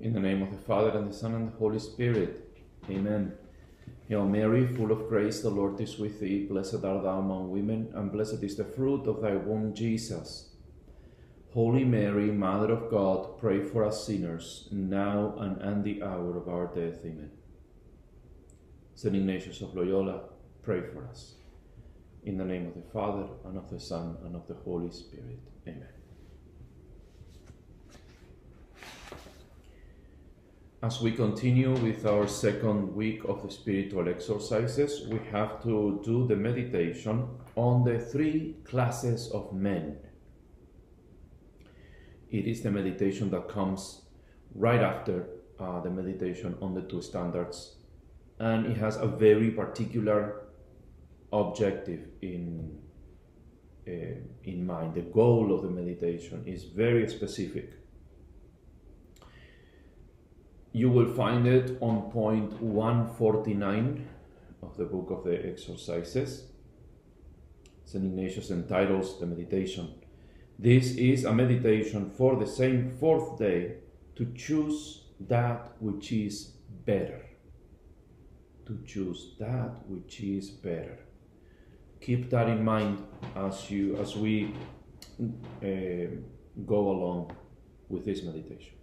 In the name of the Father, and the Son, and the Holy Spirit. Amen. Hail Mary, full of grace, the Lord is with thee. Blessed art thou among women, and blessed is the fruit of thy womb, Jesus. Holy Mary, Mother of God, pray for us sinners, now and at the hour of our death. Amen. St. Ignatius of Loyola, pray for us. In the name of the Father, and of the Son, and of the Holy Spirit. Amen. As we continue with our second week of the spiritual exercises, we have to do the meditation on the three classes of men. It is the meditation that comes right after uh, the meditation on the two standards, and it has a very particular objective in uh, in mind. The goal of the meditation is very specific you will find it on point 149 of the book of the exercises. St. Ignatius entitles the meditation. This is a meditation for the same fourth day to choose that which is better. To choose that which is better. Keep that in mind as you as we uh, go along with this meditation.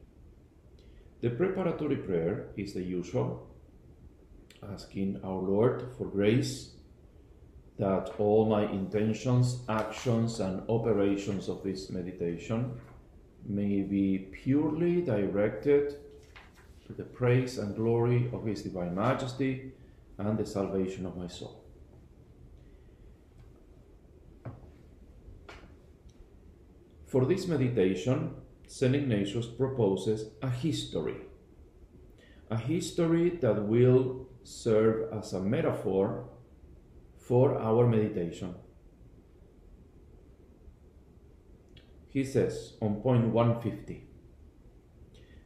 The preparatory prayer is the usual, asking our Lord for grace that all my intentions, actions, and operations of this meditation may be purely directed to the praise and glory of His Divine Majesty and the salvation of my soul. For this meditation, St. Ignatius proposes a history, a history that will serve as a metaphor for our meditation. He says on point 150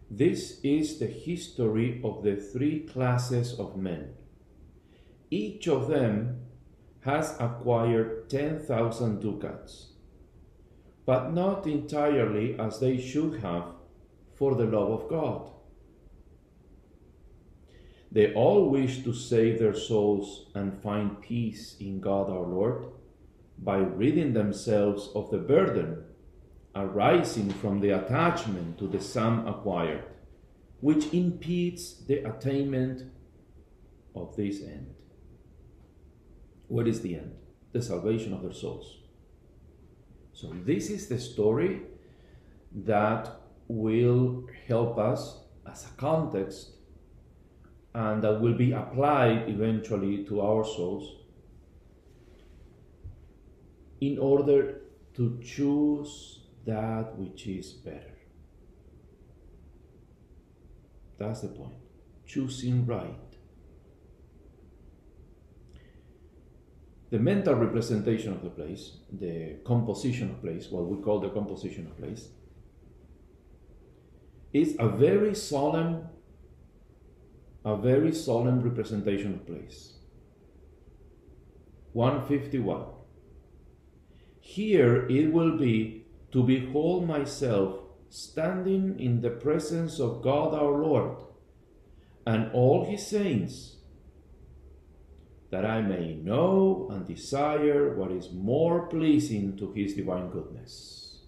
This is the history of the three classes of men. Each of them has acquired 10,000 ducats but not entirely as they should have for the love of God. They all wish to save their souls and find peace in God our Lord by ridding themselves of the burden arising from the attachment to the sum acquired, which impedes the attainment of this end. What is the end? The salvation of their souls. So, this is the story that will help us as a context and that will be applied eventually to our souls in order to choose that which is better. That's the point. Choosing right. The mental representation of the place, the composition of place, what we call the composition of place, is a very solemn, a very solemn representation of place. 151. Here it will be to behold myself standing in the presence of God our Lord and all his saints that I may know and desire what is more pleasing to His divine goodness.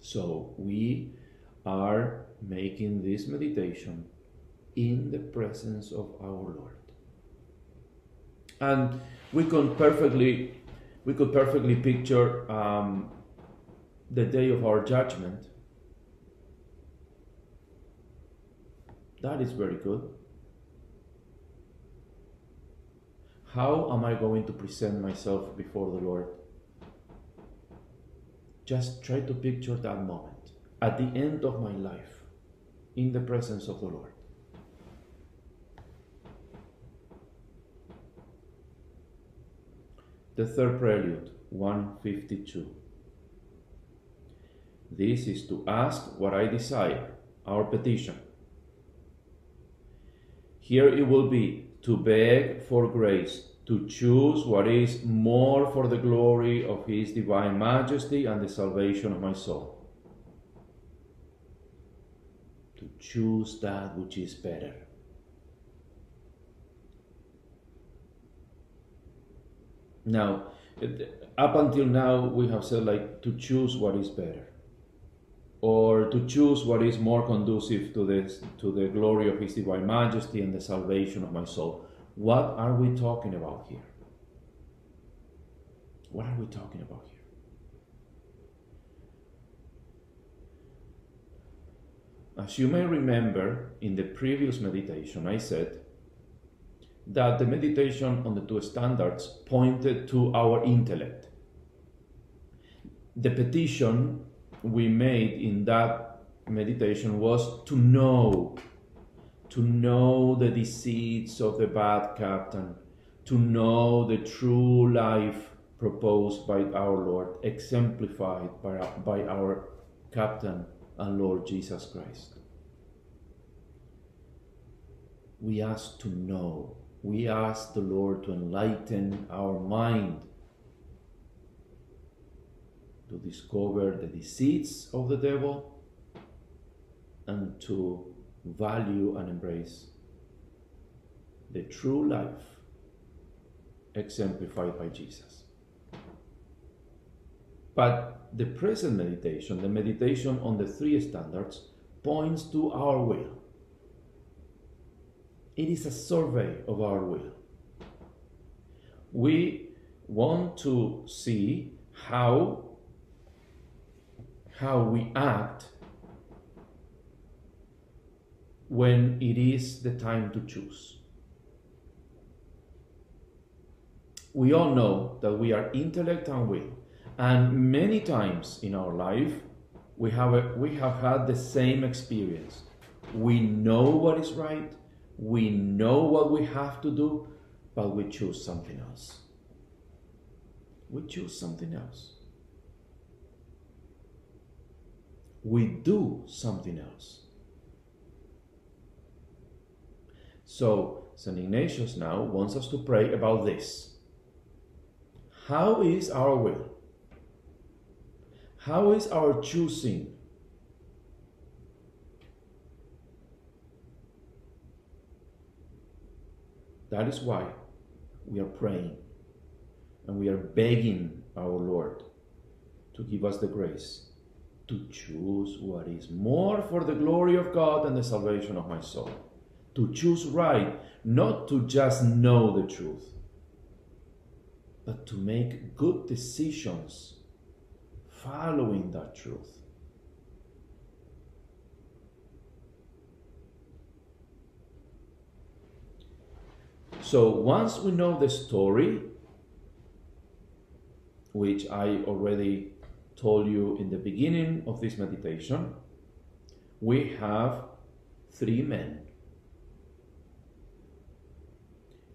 So we are making this meditation in the presence of our Lord. And we could perfectly we could perfectly picture um, the day of our judgment. That is very good. How am I going to present myself before the Lord? Just try to picture that moment at the end of my life in the presence of the Lord. The third prelude, 152. This is to ask what I desire, our petition. Here it will be to beg for grace, to choose what is more for the glory of His divine majesty and the salvation of my soul. to choose that which is better. Now, up until now, we have said like to choose what is better, or to choose what is more conducive to this to the glory of His divine majesty and the salvation of my soul. What are we talking about here? What are we talking about here? As you may remember in the previous meditation, I said that the meditation on the two standards pointed to our intellect. The petition we made in that meditation was to know, to know the deceits of the bad captain, to know the true life proposed by our Lord, exemplified by, by our captain and Lord Jesus Christ. We ask to know we ask the Lord to enlighten our mind to discover the deceits of the devil and to value and embrace the true life exemplified by Jesus. But the present meditation, the meditation on the three standards, points to our will. It is a survey of our will. We want to see how, how we act when it is the time to choose. We all know that we are intellect and will, and many times in our life we have, a, we have had the same experience. We know what is right, we know what we have to do, but we choose something else. We choose something else. We do something else. So, St. Ignatius now wants us to pray about this. How is our will? How is our choosing That is why we are praying and we are begging our Lord to give us the grace to choose what is more for the glory of God and the salvation of my soul. To choose right, not to just know the truth, but to make good decisions following that truth. So once we know the story, which I already told you in the beginning of this meditation, we have three men.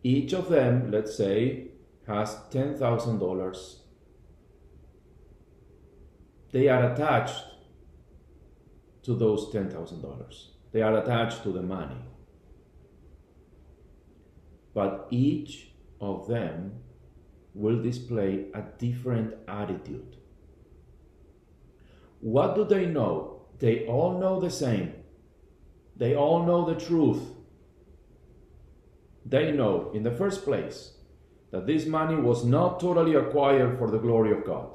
Each of them, let's say, has $10,000. They are attached to those $10,000. They are attached to the money but each of them will display a different attitude. What do they know? They all know the same. They all know the truth. They know, in the first place, that this money was not totally acquired for the glory of God.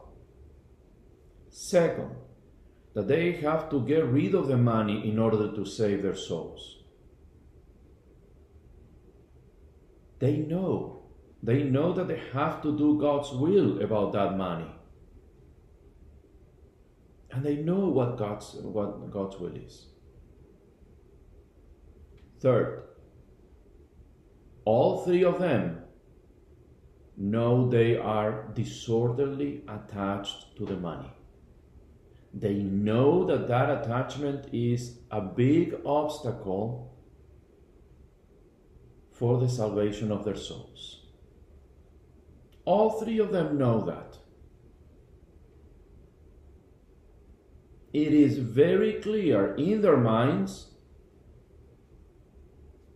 Second, that they have to get rid of the money in order to save their souls. They know. They know that they have to do God's will about that money. And they know what God's, what God's will is. Third, all three of them know they are disorderly attached to the money. They know that that attachment is a big obstacle for the salvation of their souls. All three of them know that. It is very clear in their minds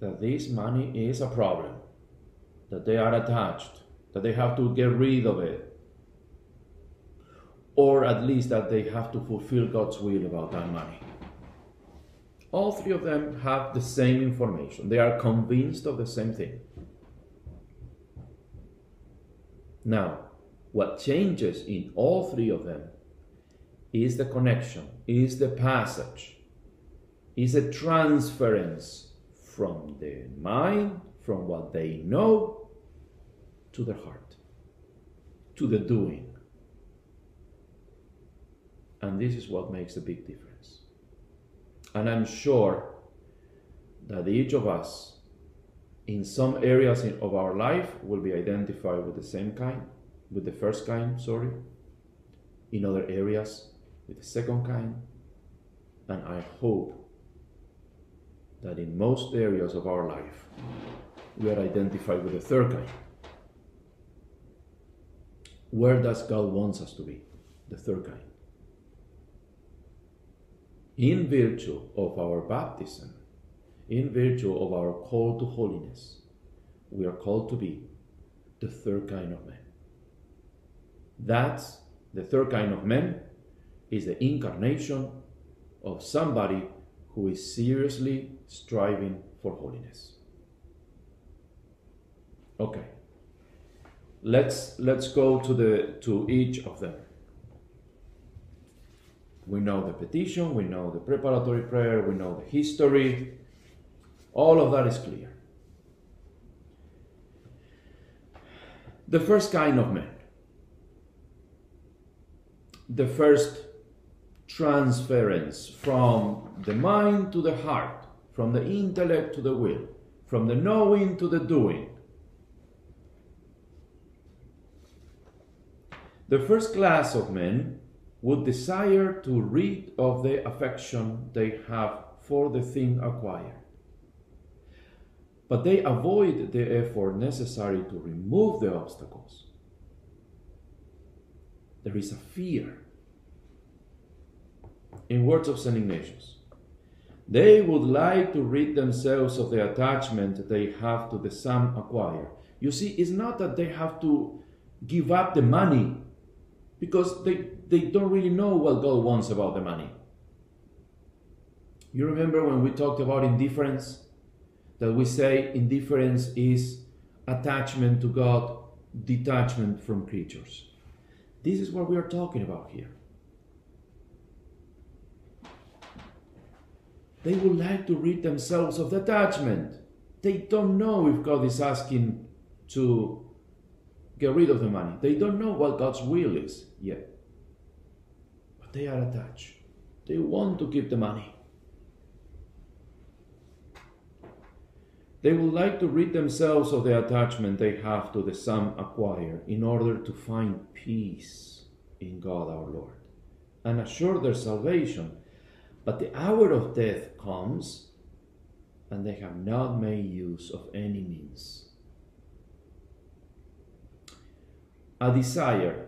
that this money is a problem, that they are attached, that they have to get rid of it, or at least that they have to fulfill God's will about that money. All three of them have the same information. They are convinced of the same thing. Now, what changes in all three of them is the connection, is the passage, is a transference from the mind, from what they know, to the heart, to the doing. And this is what makes a big difference. And I'm sure that each of us, in some areas of our life, will be identified with the same kind, with the first kind, sorry. In other areas, with the second kind. And I hope that in most areas of our life, we are identified with the third kind. Where does God wants us to be? The third kind. In virtue of our baptism, in virtue of our call to holiness, we are called to be the third kind of men. That's the third kind of men is the incarnation of somebody who is seriously striving for holiness. Okay. Let's let's go to the to each of them. We know the petition, we know the preparatory prayer, we know the history. All of that is clear. The first kind of man. The first transference from the mind to the heart, from the intellect to the will, from the knowing to the doing. The first class of men would desire to rid of the affection they have for the thing acquired. But they avoid the effort necessary to remove the obstacles. There is a fear in words of St. Ignatius. They would like to rid themselves of the attachment they have to the sum acquired. You see, it's not that they have to give up the money because they, they don't really know what God wants about the money. You remember when we talked about indifference? That we say indifference is attachment to God, detachment from creatures. This is what we are talking about here. They would like to rid themselves of the attachment. They don't know if God is asking to get rid of the money. They don't know what God's will is yet. But they are attached. They want to keep the money. They would like to rid themselves of the attachment they have to the sum acquired in order to find peace in God our Lord and assure their salvation but the hour of death comes, and they have not made use of any means. A desire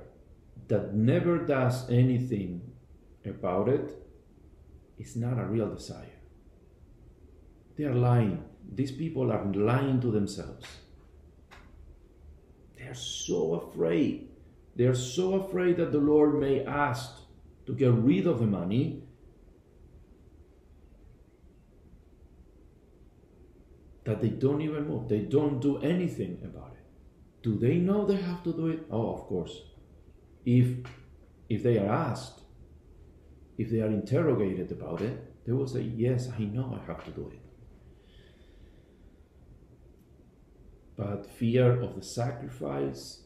that never does anything about it is not a real desire. They are lying. These people are lying to themselves. They are so afraid. They are so afraid that the Lord may ask to get rid of the money that they don't even move. They don't do anything about it. Do they know they have to do it? Oh, of course. If if they are asked, if they are interrogated about it, they will say, Yes, I know I have to do it. But fear of the sacrifice,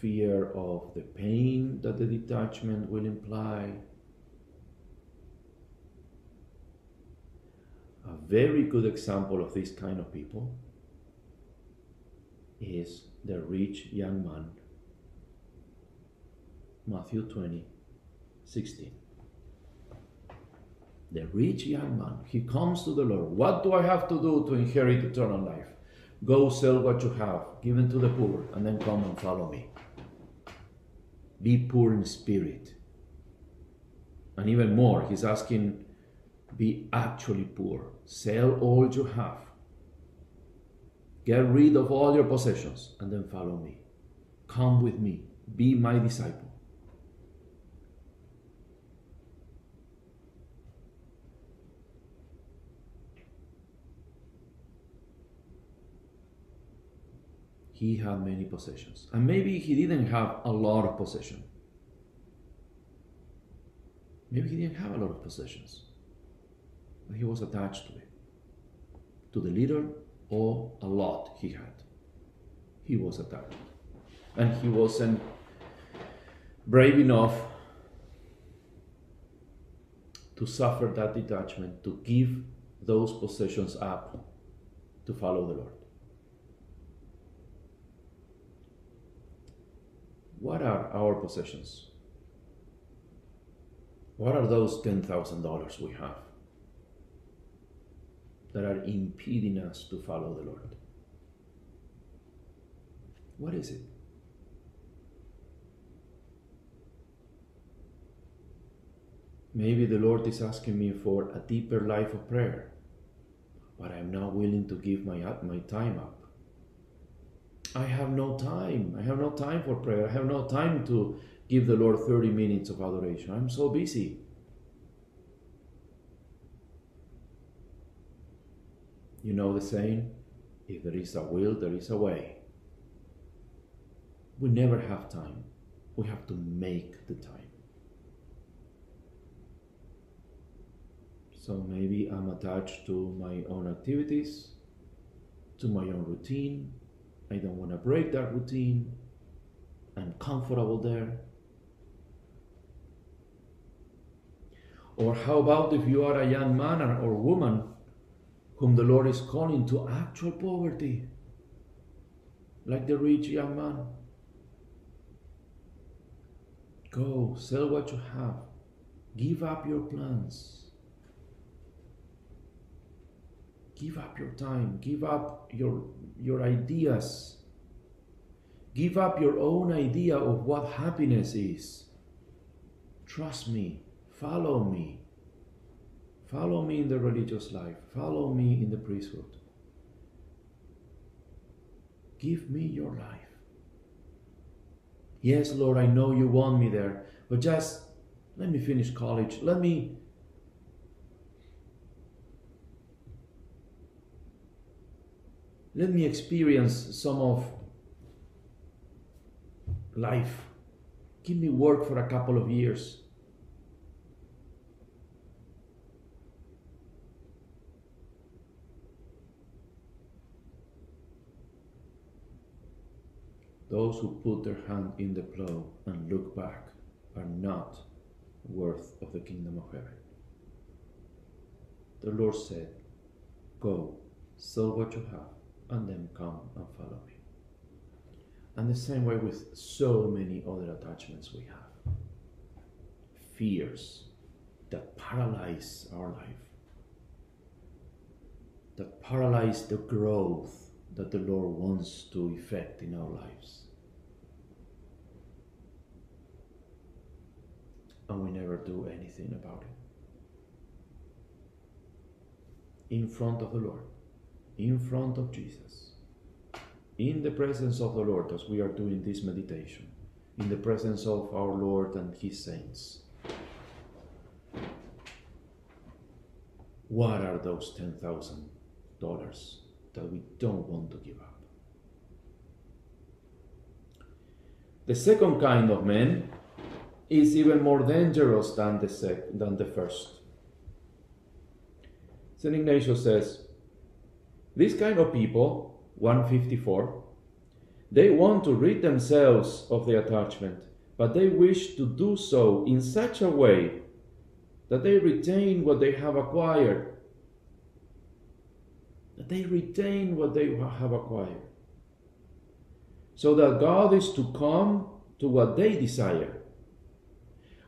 fear of the pain that the detachment will imply, A very good example of this kind of people is the rich young man. Matthew 20, 16. The rich young man, he comes to the Lord. What do I have to do to inherit eternal life? Go sell what you have, give it to the poor, and then come and follow me. Be poor in spirit. And even more, he's asking be actually poor. Sell all you have. Get rid of all your possessions and then follow me. Come with me. Be my disciple. He had many possessions. And maybe he didn't have a lot of possession. Maybe he didn't have a lot of possessions. He was attached to it. To the little or a lot he had. He was attached. And he wasn't brave enough to suffer that detachment, to give those possessions up to follow the Lord. What are our possessions? What are those $10,000 we have that are impeding us to follow the Lord? What is it? Maybe the Lord is asking me for a deeper life of prayer, but I'm not willing to give my, my time up. I have no time. I have no time for prayer. I have no time to give the Lord 30 minutes of adoration. I'm so busy. You know the saying? If there is a will, there is a way. We never have time. We have to make the time. So maybe I'm attached to my own activities, to my own routine. I don't want to break that routine. I'm comfortable there. Or how about if you are a young man or woman whom the Lord is calling to actual poverty, like the rich young man? Go, sell what you have, give up your plans Give up your time, give up your, your ideas, give up your own idea of what happiness is. Trust me, follow me. Follow me in the religious life, follow me in the priesthood. Give me your life. Yes, Lord, I know you want me there, but just let me finish college. Let me let me experience some of life. Give me work for a couple of years. Those who put their hand in the plow and look back are not worth of the kingdom of heaven. The Lord said, Go, sell what you have and then come and follow me. And the same way with so many other attachments we have fears that paralyze our life, that paralyze the growth that the Lord wants to effect in our lives. And we never do anything about it. In front of the Lord in front of Jesus, in the presence of the Lord as we are doing this meditation, in the presence of our Lord and His saints. What are those $10,000 that we don't want to give up? The second kind of man is even more dangerous than the, sec- than the first. St. Ignatius says, this kind of people, 154, they want to rid themselves of the attachment, but they wish to do so in such a way that they retain what they have acquired. That they retain what they have acquired. So that God is to come to what they desire.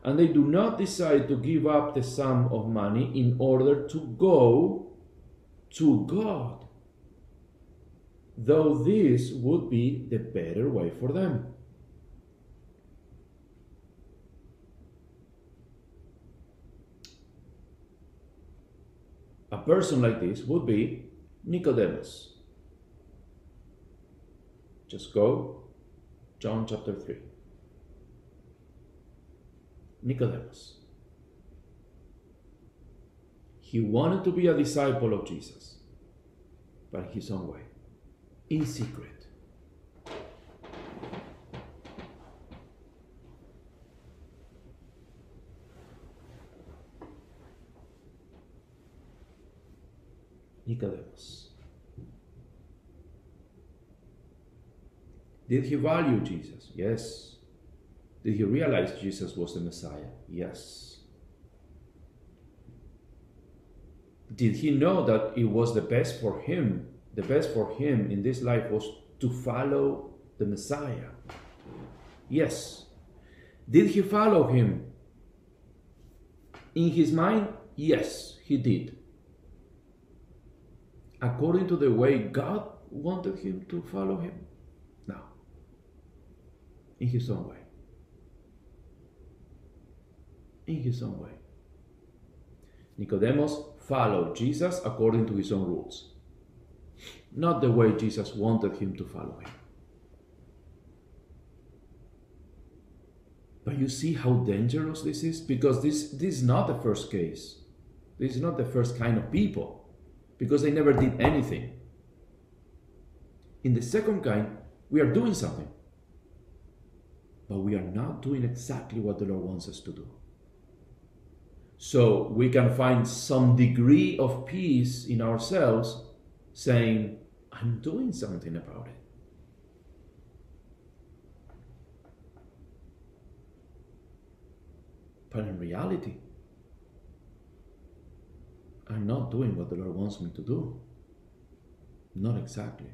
And they do not decide to give up the sum of money in order to go to God though this would be the better way for them. A person like this would be Nicodemus. Just go, John chapter 3. Nicodemus. He wanted to be a disciple of Jesus, but his own way, in secret. Nicodemus. Did he value Jesus? Yes. Did he realize Jesus was the Messiah? Yes. Did he know that it was the best for him? The best for him in this life was to follow the Messiah. Yes. Did he follow him? In his mind, yes, he did. According to the way God wanted him to follow him? No. In his own way. In his own way. Nicodemus followed Jesus according to his own rules, not the way Jesus wanted him to follow him. But you see how dangerous this is? Because this, this is not the first case. This is not the first kind of people. Because they never did anything. In the second kind, we are doing something. But we are not doing exactly what the Lord wants us to do. So we can find some degree of peace in ourselves saying, I'm doing something about it. But in reality, I'm not doing what the Lord wants me to do. Not exactly.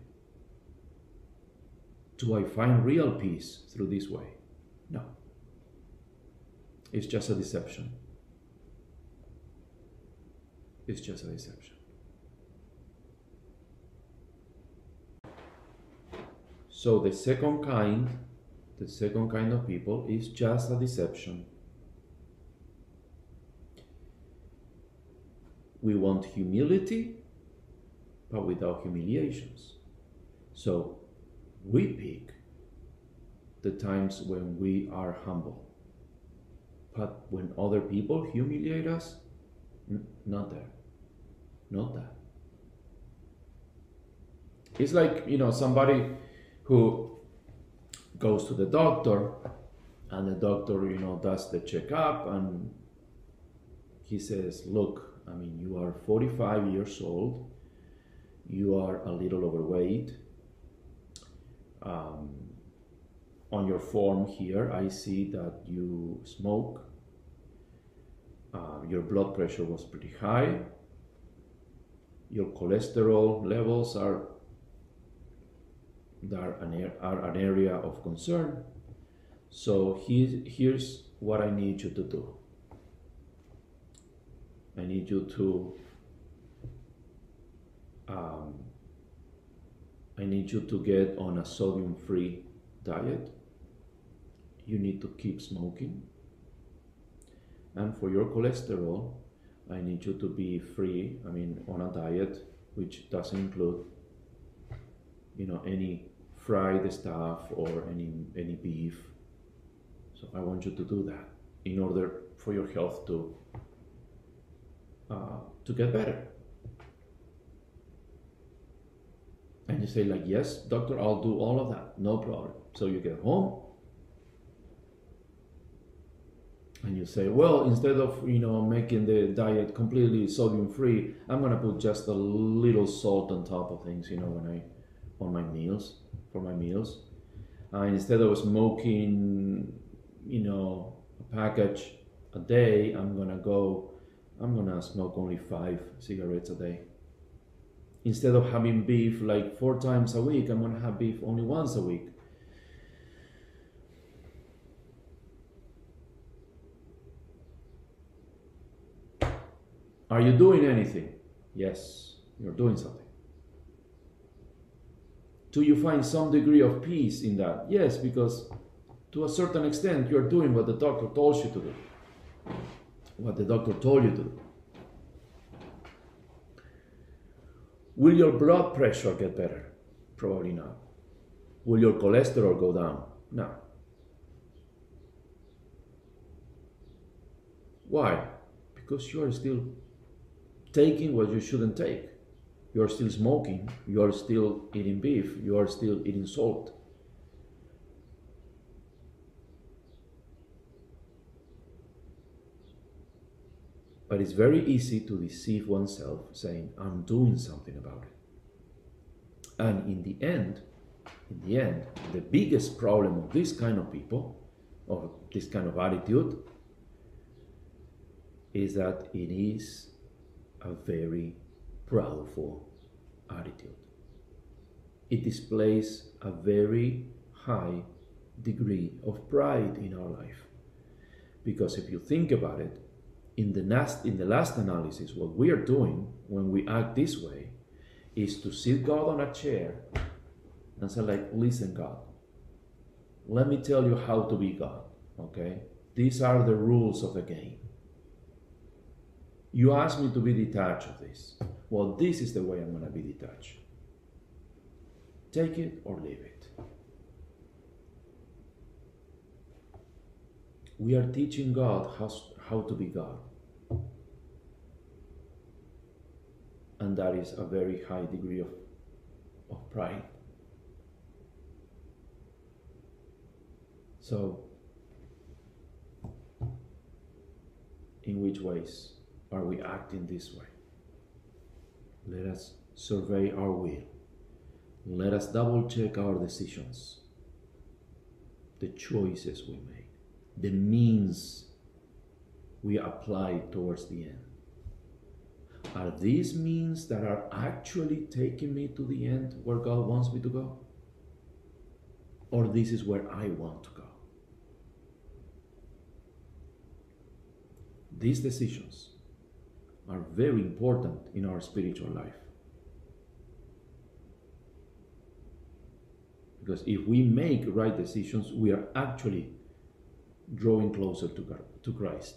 Do I find real peace through this way? No. It's just a deception. It's just a deception. So the second kind, the second kind of people is just a deception. We want humility, but without humiliations. So we pick the times when we are humble. But when other people humiliate us, not there. Not that. It's like, you know, somebody who goes to the doctor and the doctor, you know, does the checkup and he says, Look, I mean, you are 45 years old, you are a little overweight. Um, on your form here, I see that you smoke. Uh, your blood pressure was pretty high. Your cholesterol levels are, are, an, are an area of concern. So he, here's what I need you to do. I need you to um, I need you to get on a sodium free diet. You need to keep smoking. And for your cholesterol, I need you to be free, I mean, on a diet which doesn't include, you know, any fried stuff or any, any beef. So I want you to do that in order for your health to uh, to get better. And you say like, yes, doctor, I'll do all of that, no problem. So you get home and you say, well, instead of you know making the diet completely sodium free, I'm gonna put just a little salt on top of things, you know, when I on my meals for my meals. Uh, instead of smoking, you know, a package a day, I'm gonna go I'm gonna smoke only five cigarettes a day. Instead of having beef like four times a week, I'm gonna have beef only once a week. Are you doing anything? Yes, you're doing something. Do you find some degree of peace in that? Yes, because to a certain extent you're doing what the doctor told you to do what the doctor told you to do. Will your blood pressure get better? Probably not. Will your cholesterol go down? No. Why? Because you are still taking what you shouldn't take. You are still smoking. You are still eating beef. You are still eating salt. But it's very easy to deceive oneself saying, I'm doing something about it. And in the end, in the end, the biggest problem of this kind of people, of this kind of attitude, is that it is a very proudful attitude. It displays a very high degree of pride in our life. Because if you think about it, in the last in the last analysis, what we are doing when we act this way is to sit God on a chair and say, like, listen, God, let me tell you how to be God. Okay? These are the rules of the game. You asked me to be detached of this. Well, this is the way I'm going to be detached. Take it or leave it. We are teaching God how, how to be God. And that is a very high degree of, of pride. So, in which ways are we acting this way? Let us survey our will. Let us double check our decisions, the choices we make, the means we apply towards the end. Are these means that are actually taking me to the end where God wants me to go? Or this is where I want to go? These decisions are very important in our spiritual life. Because if we make right decisions, we are actually drawing closer to, God, to Christ.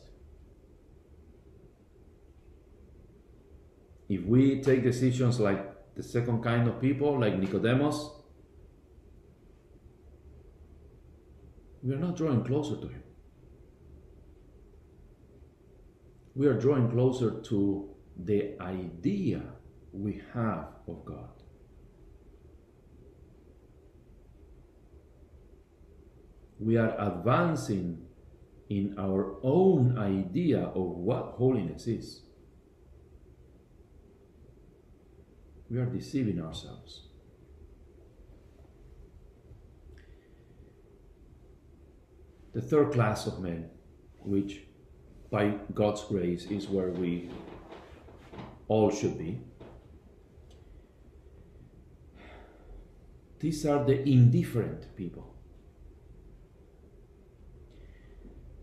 If we take decisions like the second kind of people, like Nicodemus, we are not drawing closer to Him. We are drawing closer to the idea we have of God. We are advancing in our own idea of what holiness is. We are deceiving ourselves. The third class of men, which by God's grace is where we all should be. These are the indifferent people.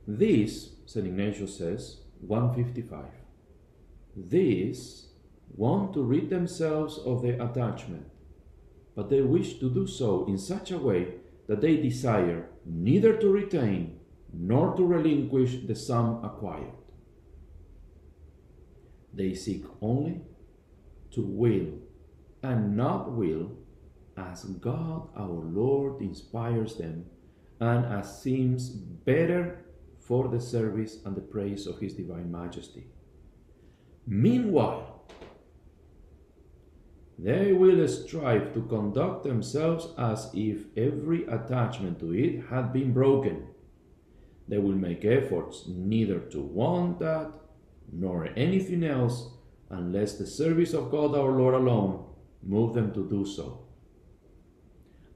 This, St. Ignatius says, 155, these want to rid themselves of their attachment, but they wish to do so in such a way that they desire neither to retain nor to relinquish the sum acquired. They seek only to will and not will as God our Lord inspires them and as seems better for the service and the praise of His Divine Majesty. Meanwhile, they will strive to conduct themselves as if every attachment to it had been broken they will make efforts neither to want that nor anything else unless the service of God our Lord alone move them to do so.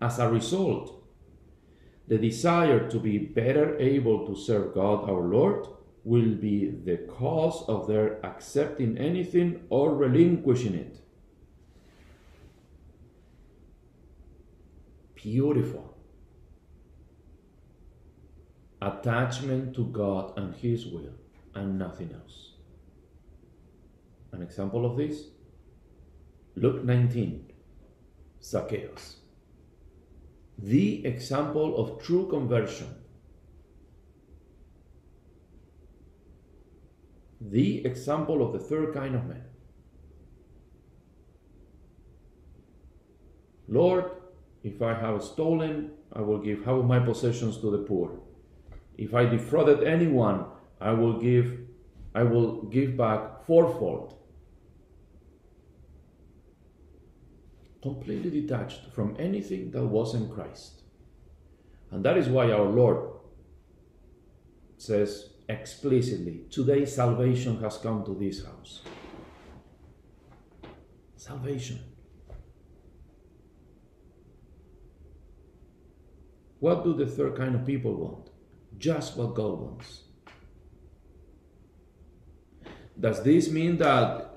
As a result, the desire to be better able to serve God our Lord will be the cause of their accepting anything or relinquishing it. Beautiful attachment to God and His will and nothing else. An example of this Luke 19, Zacchaeus. The example of true conversion. The example of the third kind of man. Lord, if I have stolen, I will give half of my possessions to the poor. If I defrauded anyone, I will give I will give back fourfold. Completely detached from anything that wasn't Christ. And that is why our Lord says explicitly today salvation has come to this house. Salvation. What do the third kind of people want? Just what God wants. Does this mean that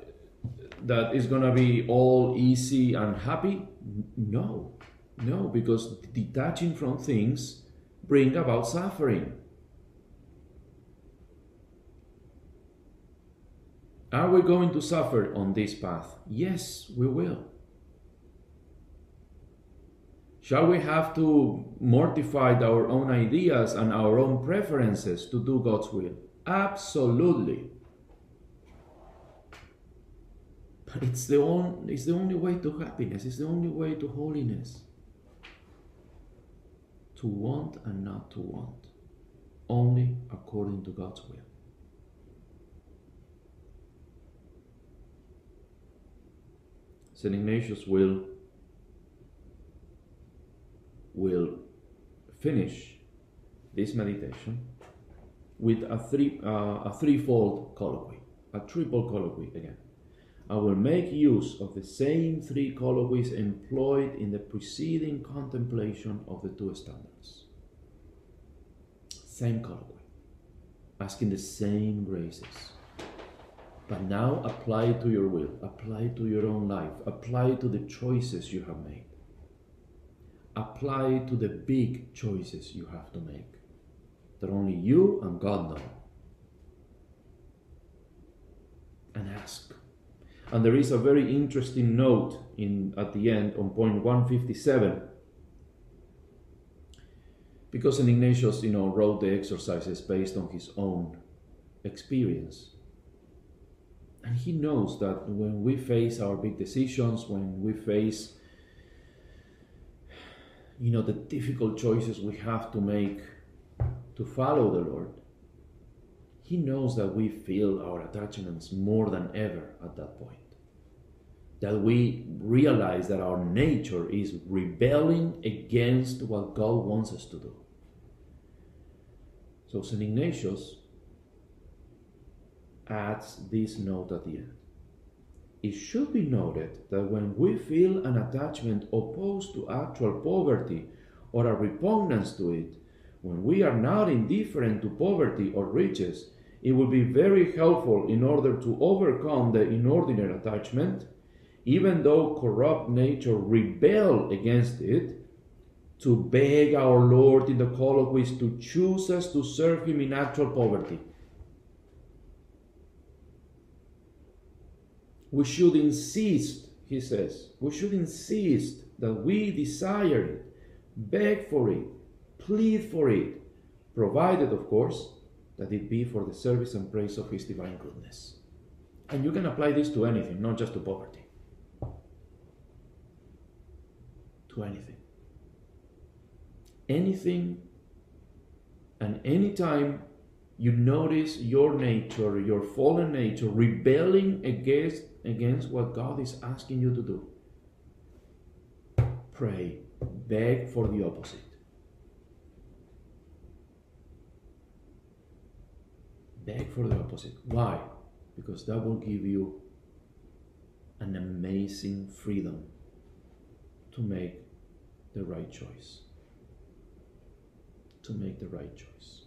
that it's gonna be all easy and happy? No, no, because detaching from things bring about suffering. Are we going to suffer on this path? Yes, we will. Shall we have to mortify our own ideas and our own preferences to do God's will? Absolutely. But it's the, only, it's the only way to happiness, it's the only way to holiness. To want and not to want, only according to God's will. St. Ignatius will will finish this meditation with a three uh, a threefold colloquy, a triple colloquy again. I will make use of the same three colloquies employed in the preceding contemplation of the two standards. Same colloquy, asking the same graces. But now apply it to your will, apply it to your own life, apply it to the choices you have made. Apply to the big choices you have to make that only you and God know. And ask. And there is a very interesting note in at the end on point 157. Because St. Ignatius, you know, wrote the exercises based on his own experience. And he knows that when we face our big decisions, when we face you know the difficult choices we have to make to follow the Lord, he knows that we feel our attachments more than ever at that point. That we realize that our nature is rebelling against what God wants us to do. So St. Ignatius adds this note at the end. It should be noted that when we feel an attachment opposed to actual poverty or a repugnance to it, when we are not indifferent to poverty or riches, it will be very helpful in order to overcome the inordinate attachment, even though corrupt nature rebel against it, to beg our Lord in the colloquies to choose us to serve Him in actual poverty. We should insist, he says, we should insist that we desire it, beg for it, plead for it, provided, of course, that it be for the service and praise of His divine goodness. And you can apply this to anything, not just to poverty. To anything. Anything and anytime you notice your nature, your fallen nature, rebelling against, against what God is asking you to do, pray, beg for the opposite. Beg for the opposite. Why? Because that will give you an amazing freedom to make the right choice. To make the right choice.